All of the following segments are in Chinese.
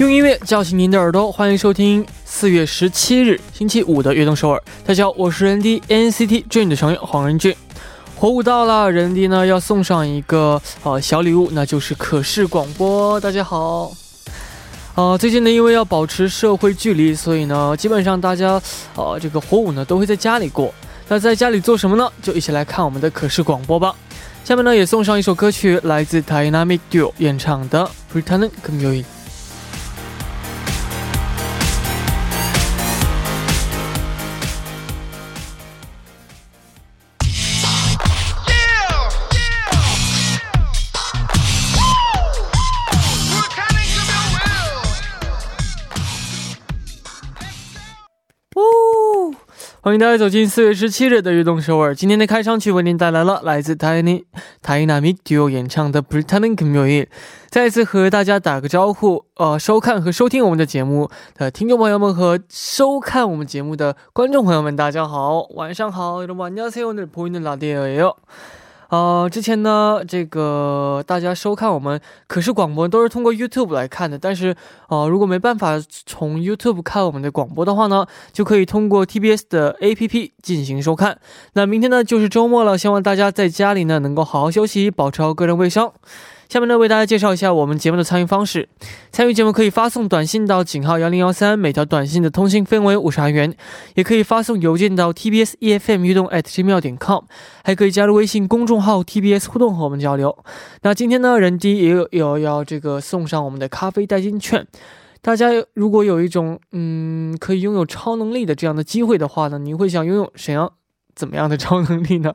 用音乐叫醒您的耳朵，欢迎收听四月十七日星期五的悦动首尔。大家好，我是人 D NCT Dream 的成员黄仁俊。火舞到了，人 D 呢要送上一个呃小礼物，那就是可视广播。大家好，呃，最近呢因为要保持社会距离，所以呢基本上大家呃这个火舞呢都会在家里过。那在家里做什么呢？就一起来看我们的可视广播吧。下面呢也送上一首歌曲，来自 Dynamic Duo 演唱的《Pretend k 欢迎大家走进四月十七日的悦动首尔。今天的开场曲为您带来了来自 Tiny Dynamic Duo 演唱的《Pretending c o m m u n 再次和大家打个招呼，呃，收看和收听我们的节目的听众朋友们和收看我们节目的观众朋友们，大家好，晚上好，여러분안녕하세요오늘보이는라디오예요 呃，之前呢，这个大家收看我们可视广播都是通过 YouTube 来看的，但是，呃，如果没办法从 YouTube 看我们的广播的话呢，就可以通过 TBS 的 APP 进行收看。那明天呢就是周末了，希望大家在家里呢能够好好休息，保持好个人卫生。下面呢，为大家介绍一下我们节目的参与方式。参与节目可以发送短信到井号幺零幺三，每条短信的通信费为五十韩元；也可以发送邮件到 tbs efm 运动 at gmail 点 com，还可以加入微信公众号 tbs 互动和我们交流。那今天呢，人机也有有要这个送上我们的咖啡代金券。大家如果有一种嗯可以拥有超能力的这样的机会的话呢，你会想拥有怎样怎么样的超能力呢？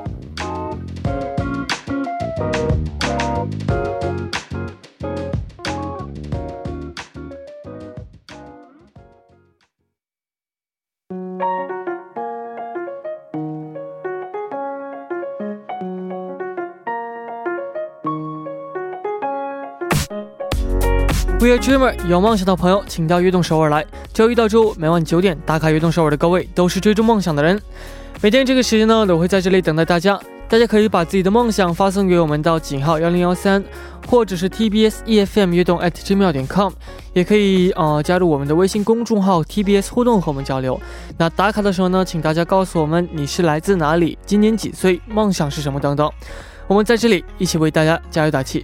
We are dreamer，有梦想的朋友，请到悦动首尔来。周一到周五每晚九点打卡悦动首尔的各位，都是追逐梦想的人。每天这个时间呢，都会在这里等待大家。大家可以把自己的梦想发送给我们到井号幺零幺三，或者是 TBS EFM 悦动 at gmail 点 com，也可以呃加入我们的微信公众号 TBS 互动和我们交流。那打卡的时候呢，请大家告诉我们你是来自哪里，今年几岁，梦想是什么等等。我们在这里一起为大家加油打气。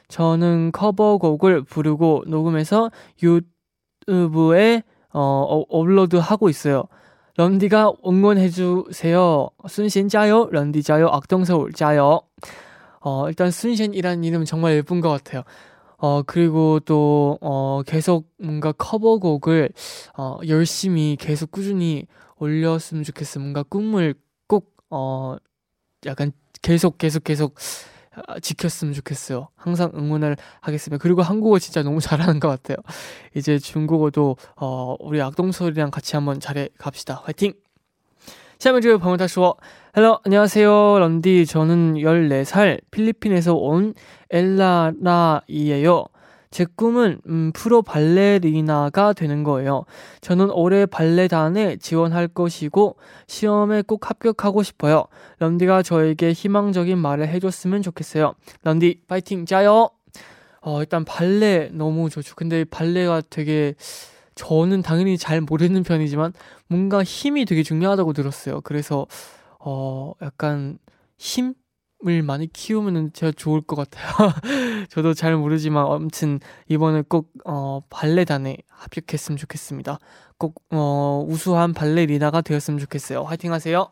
저는 커버곡을 부르고 녹음해서 유튜브에 어, 업로드하고 있어요. 런디가 응원해주세요. 순신 짜요. 런디 짜요. 악동서울 짜요. 어, 일단 순신이라는 이름 정말 예쁜 것 같아요. 어, 그리고 또, 어, 계속 뭔가 커버곡을, 어, 열심히 계속 꾸준히 올렸으면 좋겠어요. 뭔가 꿈을 꼭, 어, 약간 계속, 계속, 계속, 아, 지켰으면 좋겠어요. 항상 응원을 하겠습니다. 그리고 한국어 진짜 너무 잘하는 것 같아요. 이제 중국어도 어, 우리 악동소리랑 같이 한번 잘해 갑시다. 화이팅! 下面这位朋友他说 안녕하세요 런디 저는 14살 필리핀에서 온 엘라라이에요 제 꿈은 음, 프로 발레리나가 되는 거예요. 저는 올해 발레단에 지원할 것이고 시험에 꼭 합격하고 싶어요. 런디가 저에게 희망적인 말을 해줬으면 좋겠어요. 런디 파이팅 짜요. 어, 일단 발레 너무 좋죠. 근데 발레가 되게 저는 당연히 잘 모르는 편이지만 뭔가 힘이 되게 중요하다고 들었어요. 그래서 어 약간 힘 을 많이 키우면 제가 좋을 것 같아요. 저도 잘 모르지만 아무튼 이번에 꼭 어, 발레단에 합격했으면 좋겠습니다. 꼭 어, 우수한 발레리나가 되었으면 좋겠어요. 화이팅 하세요.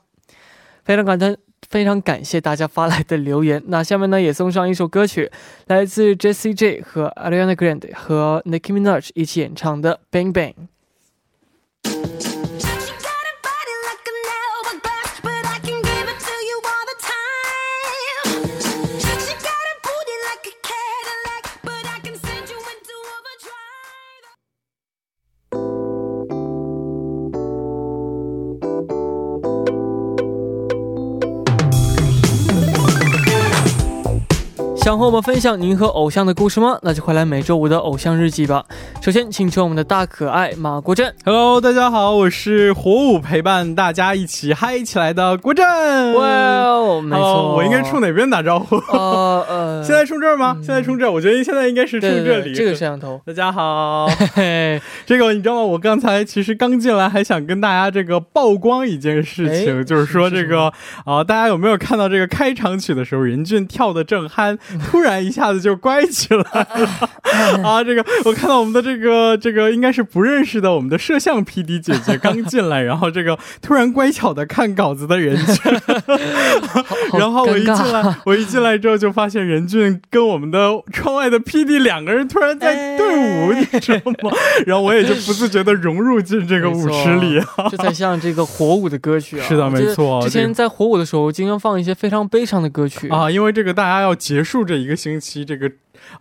非常感非常感谢大家发来的留言。那下面呢，也送上一首歌曲，来自 Jessie J 和 Ariana Grande 和 Nicki Minaj 一起演唱的《Bang Bang》。 想和我们分享您和偶像的故事吗？那就快来每周五的偶像日记吧。首先，请出我们的大可爱马国振。Hello，大家好，我是火舞陪伴大家一起嗨起来的国振。哇哦，没错，我应该冲哪边打招呼？呃呃，现在冲这儿吗？现在冲这儿？我觉得现在应该是冲这里。这个摄像头。大家好，这个你知道吗？我刚才其实刚进来，还想跟大家这个曝光一件事情，就是说这个啊，大家有没有看到这个开场曲的时候，任俊跳的正酣。突然一下子就乖起来了 啊！这个我看到我们的这个这个应该是不认识的我们的摄像 PD 姐姐 刚进来，然后这个突然乖巧的看稿子的人俊，然后我一进来，我一进来之后就发现任俊跟我们的窗外的 PD 两个人突然在对舞，你知道吗？然后我也就不自觉的融入进这个舞池里，这才像这个火舞的歌曲啊！是的，没错。之前在火舞的时候，经常放一些非常悲伤的歌曲啊，因为这个大家要结束。这一个星期，这个。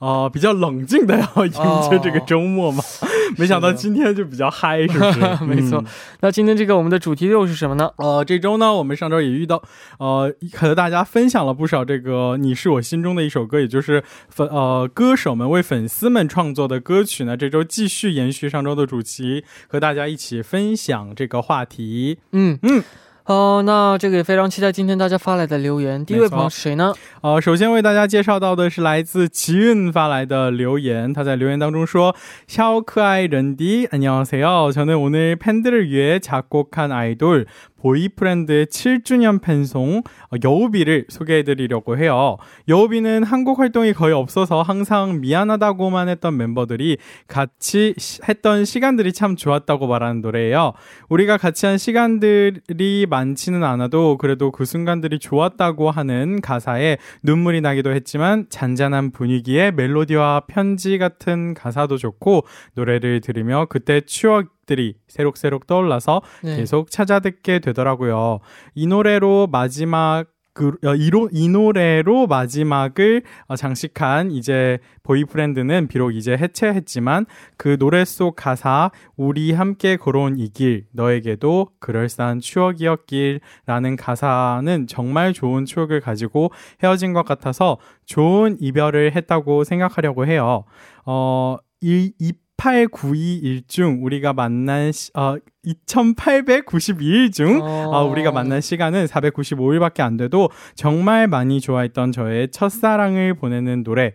啊，比较冷静的要迎接这个周末嘛，没想到今天就比较嗨，是不是？没错。那今天这个我们的主题又是什么呢？呃，这周呢，我们上周也遇到，呃，和大家分享了不少这个你是我心中的一首歌，也就是粉呃歌手们为粉丝们创作的歌曲呢。这周继续延续上周的主题，和大家一起分享这个话题。嗯嗯。哦，那这个也非常期待今天大家发来的留言。第一位朋友是谁呢？呃，首先为大家介绍到的是来自奇运发来的留言。他在留言当中说：“小可爱人的，안녕하세요저는오늘팬들을위해작곡한아이돌 보이프렌드의 7주년 팬송 여우비를 소개해드리려고 해요. 여우비는 한국 활동이 거의 없어서 항상 미안하다고만 했던 멤버들이 같이 했던 시간들이 참 좋았다고 말하는 노래예요. 우리가 같이 한 시간들이 많지는 않아도 그래도 그 순간들이 좋았다고 하는 가사에 눈물이 나기도 했지만 잔잔한 분위기에 멜로디와 편지 같은 가사도 좋고 노래를 들으며 그때 추억 들이 새록새록 떠올라서 네. 계속 찾아 듣게 되더라고요. 이 노래로 마지막 그, 어, 이로, 이 노래로 마지막을 어, 장식한 이제 보이프렌드는 비록 이제 해체했지만 그 노래 속 가사 우리 함께 걸어온 이 길 너에게도 그럴싸한 추억이었길라는 가사는 정말 좋은 추억을 가지고 헤어진 것 같아서 좋은 이별을 했다고 생각하려고 해요. 어, 이, 이 2892일 중 우리가 만난 시, 어 2892일 중 어... 어, 우리가 만난 시간은 495일밖에 안 돼도 정말 많이 좋아했던 저의 첫사랑을 보내는 노래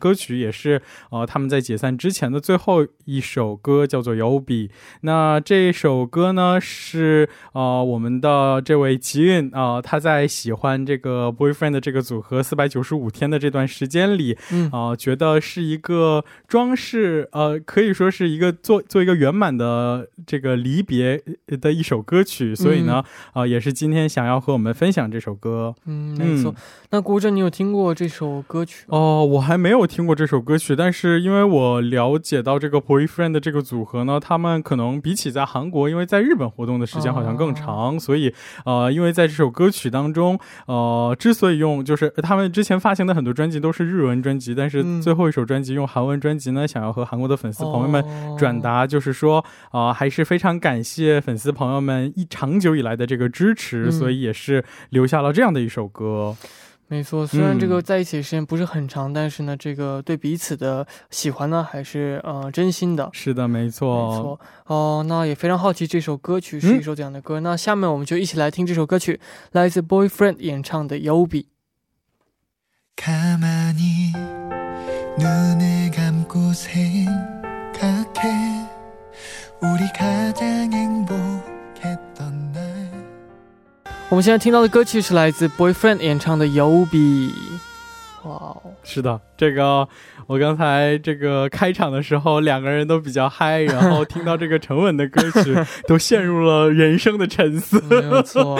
歌曲，也是呃他们在解散之前的最后一首歌，叫做《有比》。那这首歌呢，是呃我们的这位吉运啊，他在喜欢这个 Boyfriend 的这个组合四百九十五天的这段时间里，嗯啊，觉得是一个装饰，呃，可以说是一个做做一个圆满的这个离别的一首歌曲，所以呢，啊，也是今天想要和我们分享这首歌。嗯，没错。那郭震，你有听过这首歌曲？哦，我还没有听过这首歌曲，但是因为我了解到这个 Boyfriend 这个组合呢，他们可能比起在韩国，因为在日本活动的时间好像更长，所以呃，因为在这首歌曲当中，呃，之所以用就是他们之前发行的很多专辑都是日文专辑，但是最后一首专辑用韩文专辑呢，想要和韩国的粉丝朋友们转达，就是说啊，还是非常感谢粉丝朋友们一长久以来的这个支持，所以也是留下了这样的一首歌。没错，虽然这个在一起的时间不是很长，但是呢，这个对彼此的喜欢呢，还是呃真心的。是的，没错，没错。哦，那也非常好奇这首歌曲是一首怎样的歌。那下面我们就一起来听这首歌曲，来自 Boyfriend 演唱的《优比》。我们现在听到的歌曲是来自 Boyfriend 演唱的《尤比》。哇哦，是的，这个我刚才这个开场的时候，两个人都比较嗨，然后听到这个沉稳的歌曲，都陷入了人生的沉思。没错，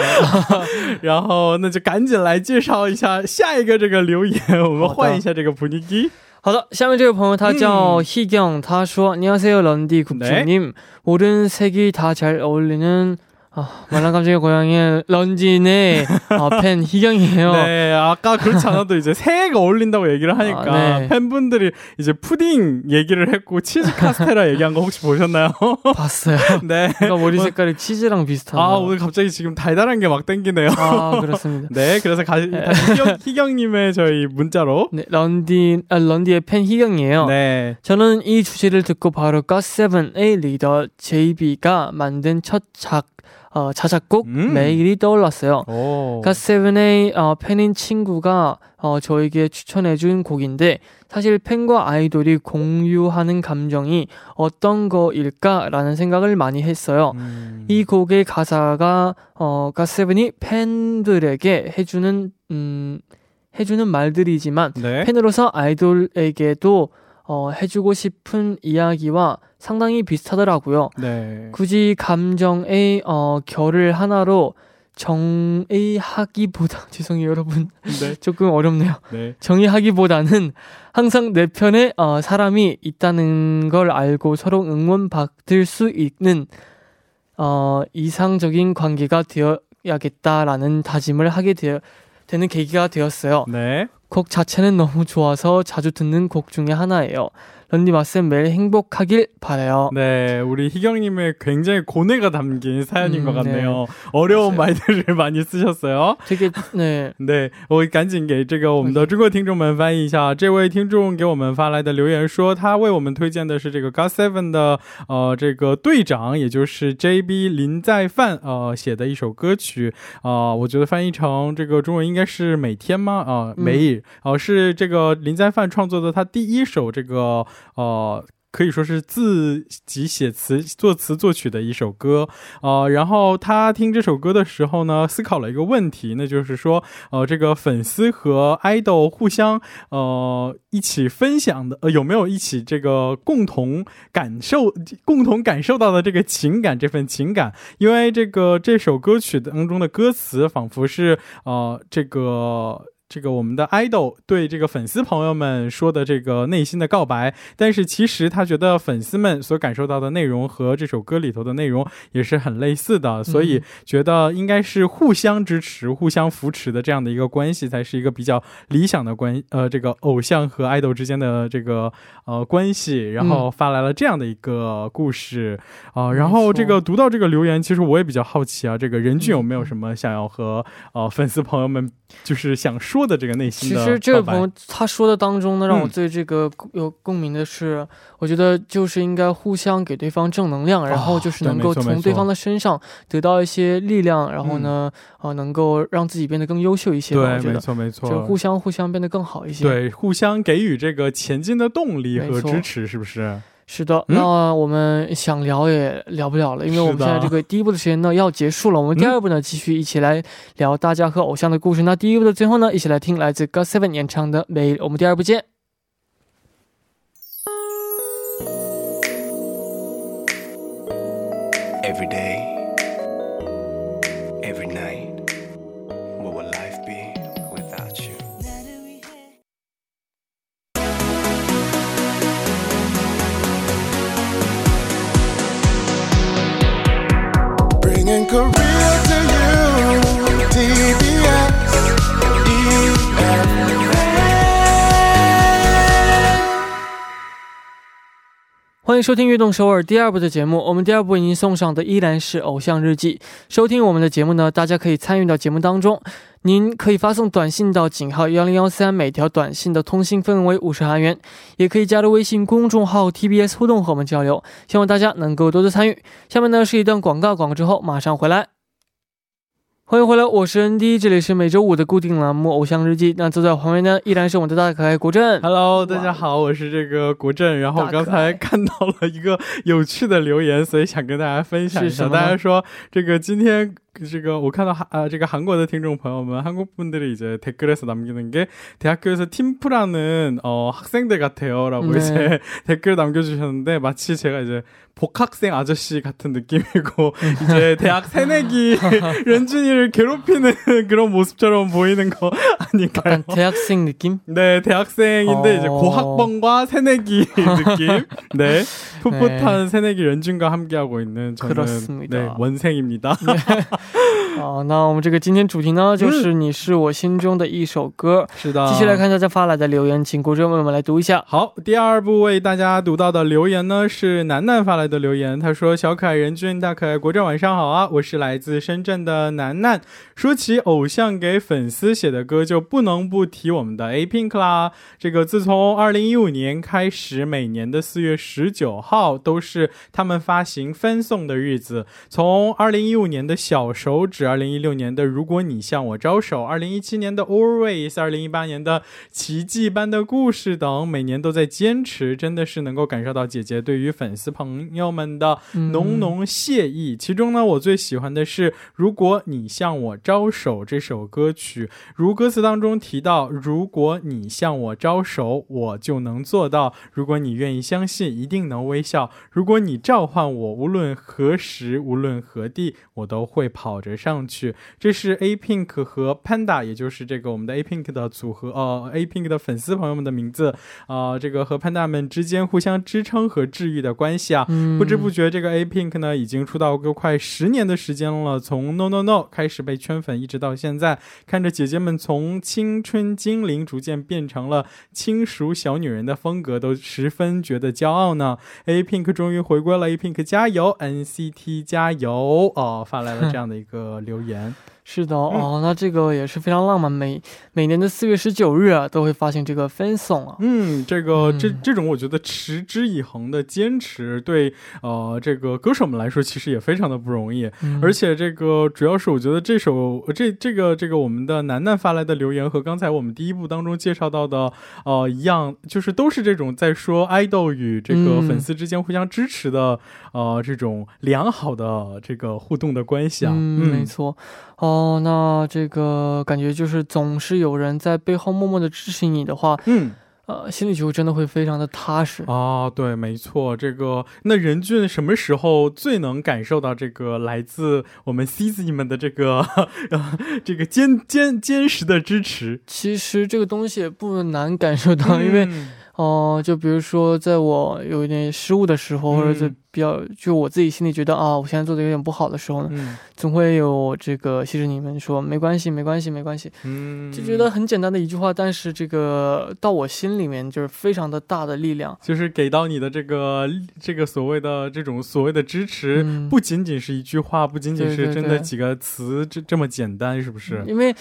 然后那就赶紧来介绍一下下一个这个留言，我们换一下这个普尼基。好的，下面这位朋友他叫 He Kyung，他说：“안녕하세요 런디 국장님모든색이다잘어울리는。” 아, 말랑감정의 고향의 런진의 어, 팬 희경이에요. 네, 아까 그렇지 않아도 이제 새해가 어울린다고 얘기를 하니까 아, 네. 팬분들이 이제 푸딩 얘기를 했고 치즈 카스테라 얘기한 거 혹시 보셨나요? 봤어요. 네. 그러니까 머리 색깔이 치즈랑 비슷한. 아, 오늘 갑자기 지금 달달한 게 막 땡기네요. 아, 그렇습니다. 네, 그래서 가, 네. 희경, 희경님의 저희 문자로. 네, 런디, 아, 런디의 팬 희경이에요. 네. 저는 이 주제를 듣고 바로 가세븐의 리더 JB가 만든 첫 작, 어, 자작곡 음. 매일이 떠올랐어요. 가세븐의 어, 팬인 친구가 어, 저에게 추천해준 곡인데 사실 팬과 아이돌이 공유하는 감정이 어떤 거일까라는 생각을 많이 했어요. 음. 이 곡의 가사가 어, 가세븐이 팬들에게 해주는 음, 해주는 말들이지만 네. 팬으로서 아이돌에게도 어, 해주고 싶은 이야기와 상당히 비슷하더라고요. 네. 굳이 감정의 어, 결을 하나로 정의하기보다 죄송해요 여러분 네. 조금 어렵네요. 네. 정의하기보다는 항상 내 편에 어, 사람이 있다는 걸 알고 서로 응원받을 수 있는 어, 이상적인 관계가 되어야겠다라는 다짐을 하게 되어, 되는 계기가 되었어요. 네. 곡 자체는 너무 좋아서 자주 듣는 곡 중에 하나예요. 런디마쌤 매일 행복하길 바래요. 네, 우리 희경님의 굉장히 고뇌가 담긴 사연인 음, 것 같네요. 네. 어려운 맞아요. 말들을 많이 쓰셨어요. 되게 네. 네, 我赶紧给这个我们的中国听众们翻译一下，这位听众给我们发来的留言说，他为我们推荐的是这个 GOT7 的呃这个队长，也就是 JB 林在范呃写的一首歌曲啊、呃，我觉得翻译成这个中文应该是每天吗？啊、呃，每日，然后是这个林在范创作的他第一首这个。 呃。可以说是自己写词、作词、作曲的一首歌，呃，然后他听这首歌的时候呢，思考了一个问题，那就是说，呃，这个粉丝和爱豆互相，呃，一起分享的，呃，有没有一起这个共同感受、共同感受到的这个情感，这份情感？因为这个这首歌曲当中的歌词，仿佛是，呃，这个。这个我们的 idol 对这个粉丝朋友们说的这个内心的告白，但是其实他觉得粉丝们所感受到的内容和这首歌里头的内容也是很类似的，所以觉得应该是互相支持、互相扶持的这样的一个关系才是一个比较理想的关呃这个偶像和 idol 之间的这个呃关系，然后发来了这样的一个故事啊，然后这个读到这个留言，其实我也比较好奇啊，这个任俊有没有什么想要和呃粉丝朋友们就是想说。的这个内心其实这位朋友他说的当中呢，让我最这个有共鸣的是，我觉得就是应该互相给对方正能量，然后就是能够从对方的身上得到一些力量，然后呢，啊，能够让自己变得更优秀一些。对，没错没错，就互相互相变得更好一些。对，互相给予这个前进的动力和支持，是不是？是的，那我们想聊也聊不了了，因为我们现在这个第一部的时间呢要结束了。我们第二部呢继续一起来聊大家和偶像的故事。那第一部的最后呢，一起来听来自 GOT7 演唱的《美》。我们第二部见。欢迎收听《悦动首尔》第二部的节目。我们第二部为您送上的依然是《偶像日记》。收听我们的节目呢，大家可以参与到节目当中。您可以发送短信到井号幺零幺三，每条短信的通信费为五十韩元。也可以加入微信公众号 TBS 互动和我们交流。希望大家能够多多参与。下面呢是一段广告，广告之后马上回来。欢迎回来，我是 ND，这里是每周五的固定栏目《偶像日记》。那坐在旁边呢，依然是我们的大可爱国振。Hello，大家好，我是这个国振。然后刚才看到了一个有趣的留言，所以想跟大家分享一下。大家说这个今天。这个我看到啊，这个韩国的听众朋友们，韩国분들이이제댓글에서남기는게대학교에서팀플하는어학생들같아요라고이제 댓글남겨주셨는데마치제가이제 복학생 아저씨 같은 느낌이고 이제 대학 새내기 렌준이를 괴롭히는 그런 모습처럼 보이는 거 아닐까요? 대학생 느낌? 네, 대학생인데 어... 이제 고학번과 새내기 느낌. 네, 풋풋한 네. 새내기 렌준과 함께하고 있는 저는 그렇습니다. 네, 원생입니다. 네. 好，那我们这个今天主题呢，就是你是我心中的一首歌。是的，继续来看大家发来的留言，请国珍为我们来读一下。好，第二部为大家读到的留言呢，是楠楠发来的留言。他说：“小可爱人君，大可爱国珍，晚上好啊！我是来自深圳的楠楠。说起偶像给粉丝写的歌，就不能不提我们的 A Pink 啦。这个自从二零一五年开始，每年的四月十九号都是他们发行分送的日子。从二零一五年的小手指。”二零一六年的如果你向我招手，二零一七年的 Always，二零一八年的奇迹般的故事等，每年都在坚持，真的是能够感受到姐姐对于粉丝朋友们的浓浓谢意。其中呢，我最喜欢的是如果你向我招手这首歌曲，如歌词当中提到，如果你向我招手，我就能做到；如果你愿意相信，一定能微笑；如果你召唤我，无论何时，无论何地，我都会跑着上。上去，这是 A Pink 和 Panda，也就是这个我们的 A Pink 的组合，呃，A Pink 的粉丝朋友们的名字，啊，这个和 Panda 们之间互相支撑和治愈的关系啊，不知不觉这个 A Pink 呢已经出道个快十年的时间了，从 No No No 开始被圈粉，一直到现在，看着姐姐们从青春精灵逐渐变成了轻熟小女人的风格，都十分觉得骄傲呢。A Pink 终于回归了，A Pink 加油，NCT 加油哦，发来了这样的一个。留言。是的哦，那这个也是非常浪漫。每每年的四月十九日啊，都会发行这个分送啊。嗯，这个这这种我觉得持之以恒的坚持，对呃这个歌手们来说，其实也非常的不容易。而且这个主要是我觉得这首这这个这个我们的楠楠发来的留言和刚才我们第一部当中介绍到的呃一样，就是都是这种在说爱豆与这个粉丝之间互相支持的呃这种良好的这个互动的关系啊。嗯，没错。哦，那这个感觉就是总是有人在背后默默的支持你的话，嗯，呃，心里就真的会非常的踏实啊。对，没错，这个那任俊什么时候最能感受到这个来自我们 C Z 们的这个这个坚坚坚实的支持？其实这个东西也不难感受到，因为。哦，就比如说，在我有一点失误的时候，或者是比较就我自己心里觉得啊，我现在做的有点不好的时候呢，总会有这个其实你们说没关系，没关系，没关系，嗯，就觉得很简单的一句话，但是这个到我心里面就是非常的大的力量，就是给到你的这个这个所谓的这种所谓的支持，不仅仅是一句话，不仅仅是真的几个词这这么简单，是不是？因为。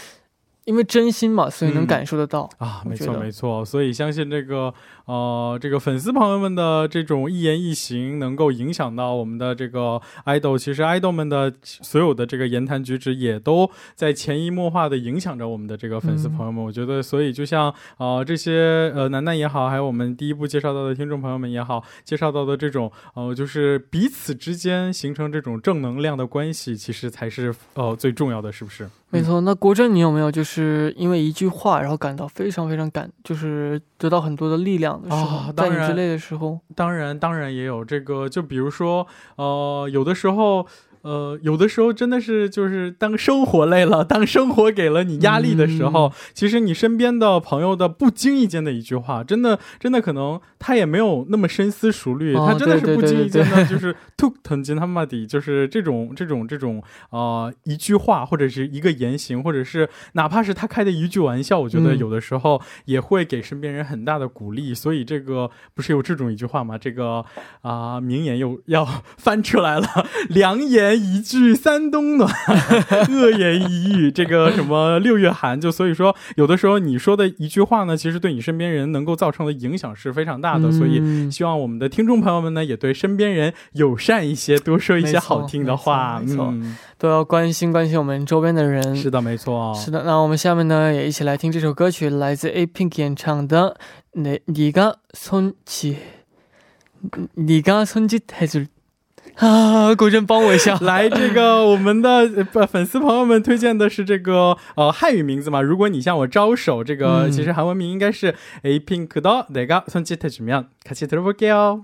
因为真心嘛，所以能感受得到啊，没错没错，所以相信这个呃这个粉丝朋友们的这种一言一行，能够影响到我们的这个爱豆。其实爱豆们的所有的这个言谈举止，也都在潜移默化的影响着我们的这个粉丝朋友们。我觉得，所以就像呃这些呃楠楠也好，还有我们第一部介绍到的听众朋友们也好，介绍到的这种呃就是彼此之间形成这种正能量的关系，其实才是呃最重要的，是不是？没错，那国政，你有没有就是因为一句话，然后感到非常非常感，就是得到很多的力量的时候，在你之类的时候，当然，当然也有这个，就比如说，呃，有的时候。呃，有的时候真的是就是当生活累了，当生活给了你压力的时候，其实你身边的朋友的不经意间的一句话，真的真的可能他也没有那么深思熟虑，他真的是不经意间的，就是突腾进他妈的，就是这种这种这种啊一句话或者是一个言行，或者是哪怕是他开的一句玩笑，我觉得有的时候也会给身边人很大的鼓励。所以这个不是有这种一句话吗？这个啊名言又要 翻出来了，良言。一句三冬暖，恶言一语，这个什么六月寒，就所以说，有的时候你说的一句话呢，其实对你身边人能够造成的影响是非常大的。所以，希望我们的听众朋友们呢，也对身边人友善一些，多说一些好听的话，没错，都要关心关心我们周边的人。是的，没错，是的。那我们下面呢，也一起来听这首歌曲，来自 A Pink 演唱的《네네가손짓네가손짓해줄》。 啊，国珍帮我一下，来这个我们的粉丝朋友们推荐的是这个呃汉语名字嘛？如果你向我招手，这个其实韩文名应该是 A Pink 的내가손짓해주면같이들어볼게요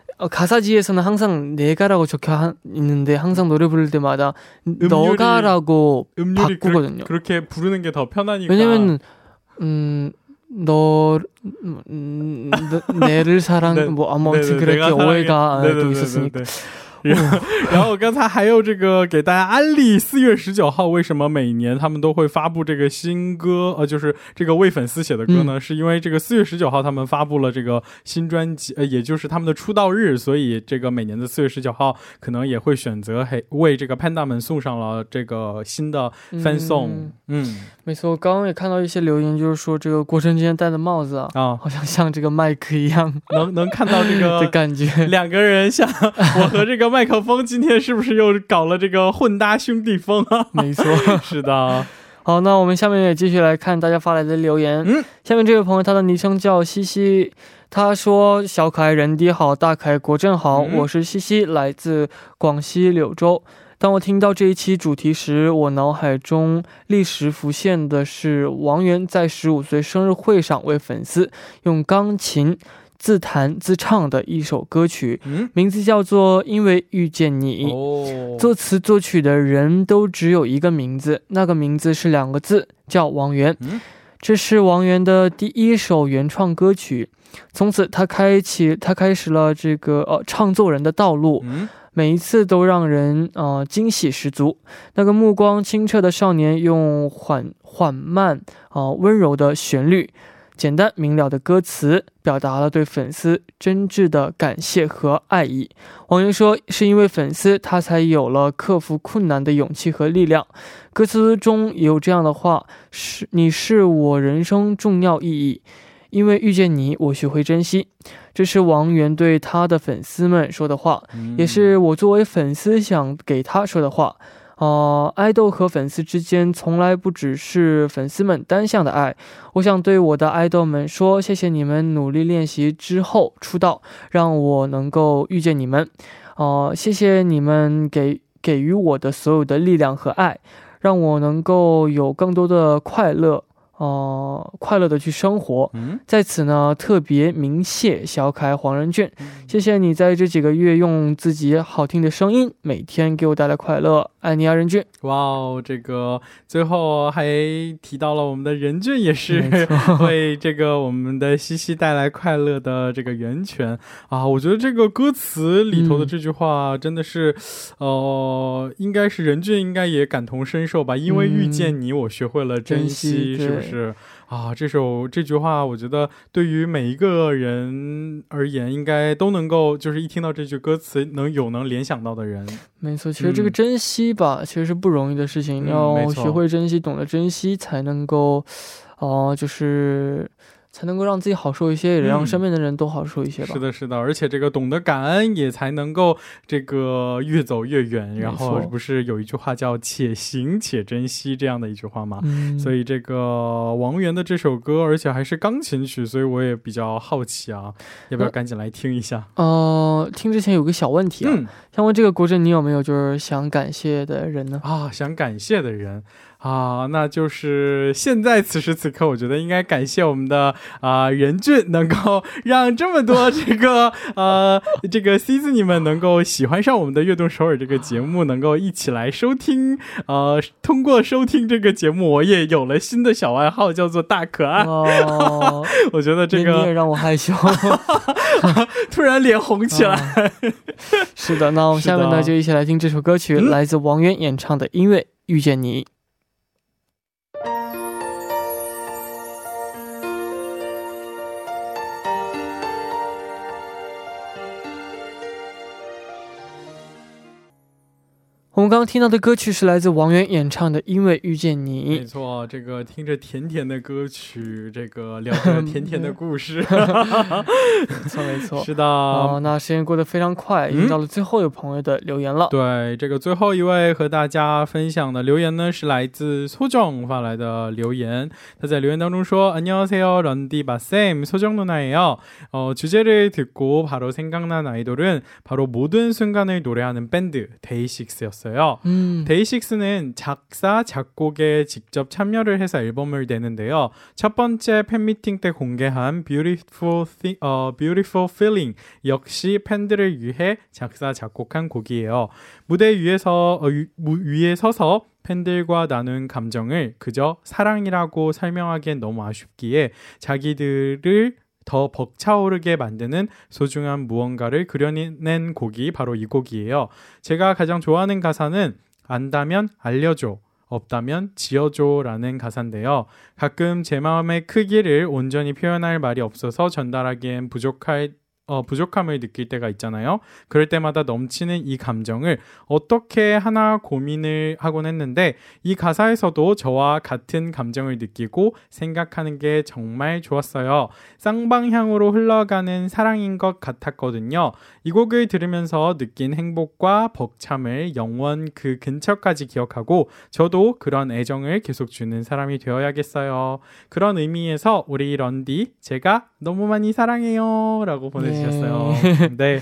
어, 가사지에서는 항상 내가라고 적혀 하, 있는데 항상 노래 부를 때마다 음률이, 너가라고 바꾸거든요. 그, 렇 게 부르는 게 더 편하니까. 왜냐면 음, 너, 음, 내를 사랑 네, 뭐 아무튼 네, 네, 그렇게 오해가 또 있었으니까. 然后，然后刚才还有这个给大家安利，四月十九号为什么每年他们都会发布这个新歌？呃，就是这个为粉丝写的歌呢？是因为这个四月十九号他们发布了这个新专辑，呃，也就是他们的出道日，所以这个每年的四月十九号可能也会选择嘿为这个 Panda 们送上了这个新的 fan song。嗯，没错，我刚刚也看到一些留言，就是说这个国成今天戴的帽子啊，好像像这个麦克一样，能能看到这个的感觉，两个人像 我和这个。麦克风今天是不是又搞了这个混搭兄弟风啊？没错，是的。好，那我们下面也继续来看大家发来的留言。嗯，下面这位朋友他的昵称叫西西，他说：“小可爱人弟好，大可爱国政好，我是西西，来自广西柳州。当我听到这一期主题时，我脑海中立时浮现的是王源在十五岁生日会上为粉丝用钢琴。”自弹自唱的一首歌曲，名字叫做《因为遇见你》。作词作曲的人都只有一个名字，那个名字是两个字，叫王源。这是王源的第一首原创歌曲，从此他开启，他开始了这个呃唱作人的道路。每一次都让人啊惊喜十足。那个目光清澈的少年，用缓缓慢啊温柔的旋律。简单明了的歌词表达了对粉丝真挚的感谢和爱意。王源说：“是因为粉丝，他才有了克服困难的勇气和力量。”歌词中有这样的话：“是你是我人生重要意义，因为遇见你，我学会珍惜。”这是王源对他的粉丝们说的话，也是我作为粉丝想给他说的话。哦，爱豆和粉丝之间从来不只是粉丝们单向的爱。我想对我的爱豆们说，谢谢你们努力练习之后出道，让我能够遇见你们。哦，谢谢你们给给予我的所有的力量和爱，让我能够有更多的快乐。哦，快乐的去生活。嗯，在此呢，特别鸣谢小可爱黄仁俊，谢谢你在这几个月用自己好听的声音，每天给我带来快乐，爱你啊，仁俊。哇哦，这个最后还提到了我们的仁俊也是 为这个我们的西西带来快乐的这个源泉啊！我觉得这个歌词里头的这句话真的是，呃，应该是仁俊应该也感同身受吧，因为遇见你，我学会了珍惜，是不是？是啊，这首这句话，我觉得对于每一个人而言，应该都能够，就是一听到这句歌词，能有能联想到的人。没错，其实这个珍惜吧，其实是不容易的事情，要学会珍惜，懂得珍惜，才能够，哦，就是。才能够让自己好受一些，也让身边的人都好受一些吧。是的，是的，而且这个懂得感恩，也才能够这个越走越远。然后不是有一句话叫“且行且珍惜”这样的一句话吗？所以这个王源的这首歌，而且还是钢琴曲，所以我也比较好奇啊，要不要赶紧来听一下？呃，听之前有个小问题啊，想问这个国振，你有没有就是想感谢的人呢？啊，想感谢的人。啊，那就是现在此时此刻，我觉得应该感谢我们的啊任俊，能够 让这么多这个呃这个 C 子你们能够喜欢上我们的悦动首尔这个节目，能够一起来收听。呃，通过收听这个节目，我也有了新的小外号，叫做大可爱。哦，我觉得这个你也让我害羞，突然脸红起来。是的，那我们下面呢就一起来听这首歌曲，来自王源演唱的音乐《遇见你》。我们刚刚听到的歌曲是来自王源演唱的《因为遇见你》。没错，这个听着甜甜的歌曲，这个聊着甜甜的故事。没错，没错，是的。哦，那时间过得非常快，已经到了最后有朋友的留言了。对，这个最后一位和大家分享的留言呢，是来自소정发来的留言。他在留言当中说：“안녕하세요런디바쌤소정누나예요어주제를듣고바로생각난아이돌은바로모든순간을노래하는밴드데이식스였어요 음. 데이식스는 작사, 작곡에 직접 참여를 해서 앨범을 내는데요. 첫 번째 팬미팅 때 공개한 Beautiful, Thi, 어, Beautiful Feeling 역시 팬들을 위해 작사, 작곡한 곡이에요. 무대 위에서, 어, 위에 서서 팬들과 나눈 감정을 그저 사랑이라고 설명하기엔 너무 아쉽기에 자기들을 더 벅차오르게 만드는 소중한 무언가를 그려낸 곡이 바로 이 곡이에요. 제가 가장 좋아하는 가사는 안다면 알려줘. 없다면 지어줘 라는 가사인데요. 가끔 제 마음의 크기를 온전히 표현할 말이 없어서 전달하기엔 부족할 어, 부족함을 느낄 때가 있잖아요. 그럴 때마다 넘치는 이 감정을 어떻게 하나 고민을 하곤 했는데 이 가사에서도 저와 같은 감정을 느끼고 생각하는 게 정말 좋았어요. 쌍방향으로 흘러가는 사랑인 것 같았거든요. 이 곡을 들으면서 느낀 행복과 벅참을 영원 그 근처까지 기억하고 저도 그런 애정을 계속 주는 사람이 되어야겠어요. 그런 의미에서 우리 런디 제가 너무 많이 사랑해요. 라고 보내주셨습니다. 谢谢。对。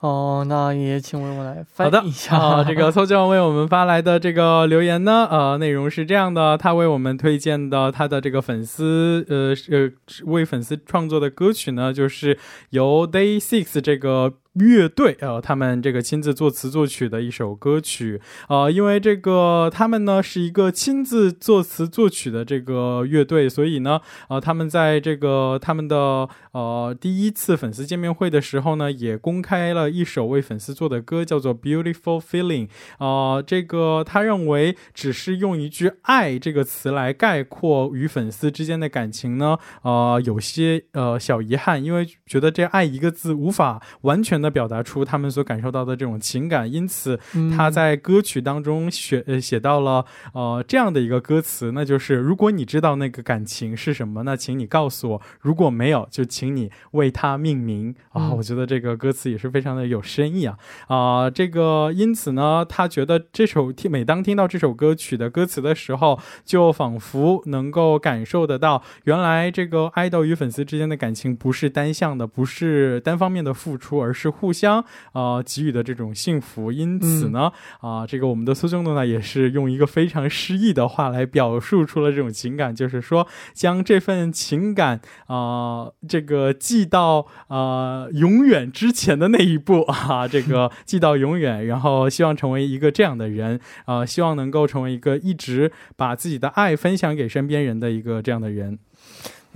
哦，那也请为我来翻译一下 啊。这个搜酱为我们发来的这个留言呢，呃，内容是这样的：他为我们推荐的他的这个粉丝，呃呃，为粉丝创作的歌曲呢，就是由 Day Six 这个。乐队呃，他们这个亲自作词作曲的一首歌曲呃，因为这个他们呢是一个亲自作词作曲的这个乐队，所以呢，呃，他们在这个他们的呃第一次粉丝见面会的时候呢，也公开了一首为粉丝做的歌，叫做《Beautiful Feeling》啊。这个他认为只是用一句“爱”这个词来概括与粉丝之间的感情呢，呃，有些呃小遗憾，因为觉得这“爱”一个字无法完全的。表达出他们所感受到的这种情感，因此他在歌曲当中写呃写到了呃这样的一个歌词，那就是如果你知道那个感情是什么，那请你告诉我；如果没有，就请你为它命名啊！我觉得这个歌词也是非常的有深意啊啊！这个因此呢，他觉得这首听每当听到这首歌曲的歌词的时候，就仿佛能够感受得到，原来这个爱豆与粉丝之间的感情不是单向的，不是单方面的付出，而是。互相啊给予的这种幸福。因此呢，啊，这个我们的苏正东呢也是用一个非常诗意的话来表述出了这种情感，就是说将这份情感啊，这个寄到啊永远之前的那一步 啊，这个寄到永远，然后希望成为一个这样的人啊，希望能够成为一个一直把自己的爱分享给身边人的一个这样的人。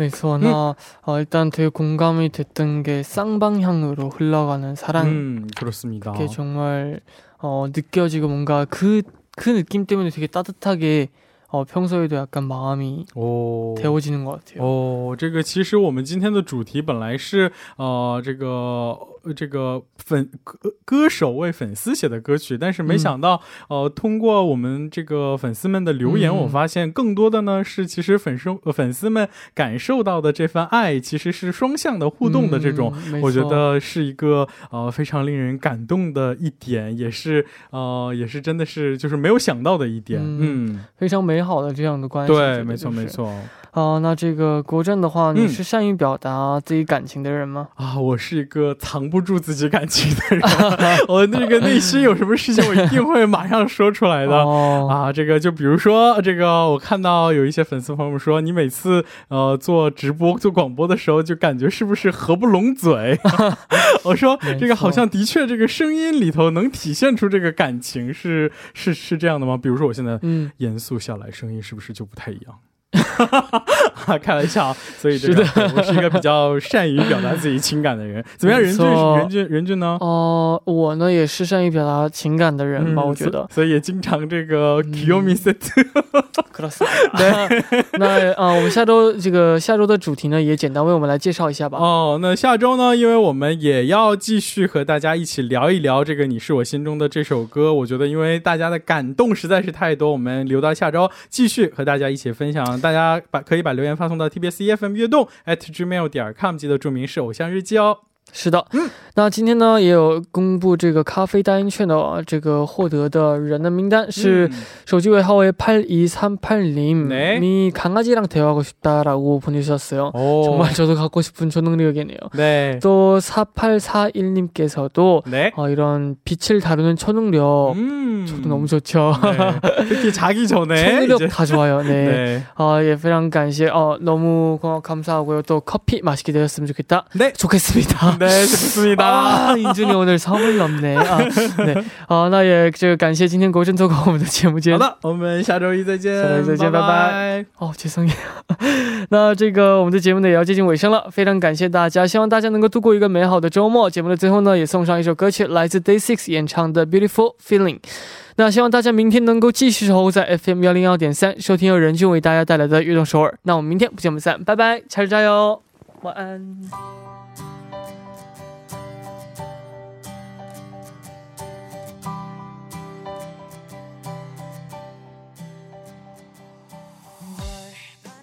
그래서 음. 나 어, 일단 되게 공감이 됐던 게 쌍방향으로 흘러가는 사랑. 음, 그렇습니다. 그게 정말 어, 느껴지고 뭔가 그, 그 느낌 때문에 되게 따뜻하게 哦，평소에도약간마음이어태워지는것같아요哦，这个其实我们今天的主题本来是呃，这个这个粉歌歌手为粉丝写的歌曲，但是没想到呃，通过我们这个粉丝们的留言，我发现更多的呢是其实粉丝粉丝们感受到的这份爱，其实是双向的互动的这种，我觉得是一个呃非常令人感动的一点，也是呃也是真的是就是没有想到的一点，嗯，非常美。 美好的这样的关系，对，没错，没错。哦，那这个国振的话，你是善于表达自己感情的人吗？啊，我是一个藏不住自己感情的人，我那个内心有什么事情，我一定会马上说出来的。啊，这个就比如说，这个我看到有一些粉丝朋友们说，你每次呃做直播、做广播的时候，就感觉是不是合不拢嘴？我说这个好像的确，这个声音里头能体现出这个感情，是是是这样的吗？比如说我现在嗯严肃下来，声音是不是就不太一样？哈哈哈开玩笑，所以这个我是一个比较善于表达自己情感的人。怎么样，任俊？任俊，任俊呢？哦，我呢也是善于表达情感的人吧，我觉得。所以也经常这个 Kyomi set。对，那啊，我们下周这个下周的主题呢，也简单为我们来介绍一下吧。哦，那下周呢，因为我们也要继续和大家一起聊一聊这个《你是我心中的这首歌》。我觉得，因为大家的感动实在是太多，我们留到下周继续和大家一起分享。大家把可以把留言发送到 TBS EFM 悦动 at gmail 点 com，记得注明是偶像日记哦。是的，嗯，那今天呢也有公布这个咖啡代金券的这个获得的人的名单是手机尾号为8 2 3 8님미강아지랑대화하고싶다라고보내주셨어요정말저도갖고싶은초능력이네요네또4841님께서도네어이런빛을다루는초능력음저도너무좋죠네특히자기전에 초능력다좋아요네어예非常感谢어너무감사하고요또커피맛있게되었으면좋겠다네좋겠습니다 네, 좋습니다. 아, 인준이 오늘 성을 넘네. 아, 네. 아, 나 예, 这个感谢今天国珍做客我们的节目间。好的，我们下周一再见。下周一再见，拜拜。 哦， 죄송해요. 那这个我们的节目呢也要接近尾声了，非常感谢大家希望大家能够度过一个美好的周末。节目的最后呢，也送上一首歌曲，来自 Day Six 演唱的 Beautiful Feeling。那希望大家明天能够继续守候在 FM 幺零幺点三，收听由任俊为大家带来的悦动首尔。那我们明天不见不散，拜拜，加油加油，晚安。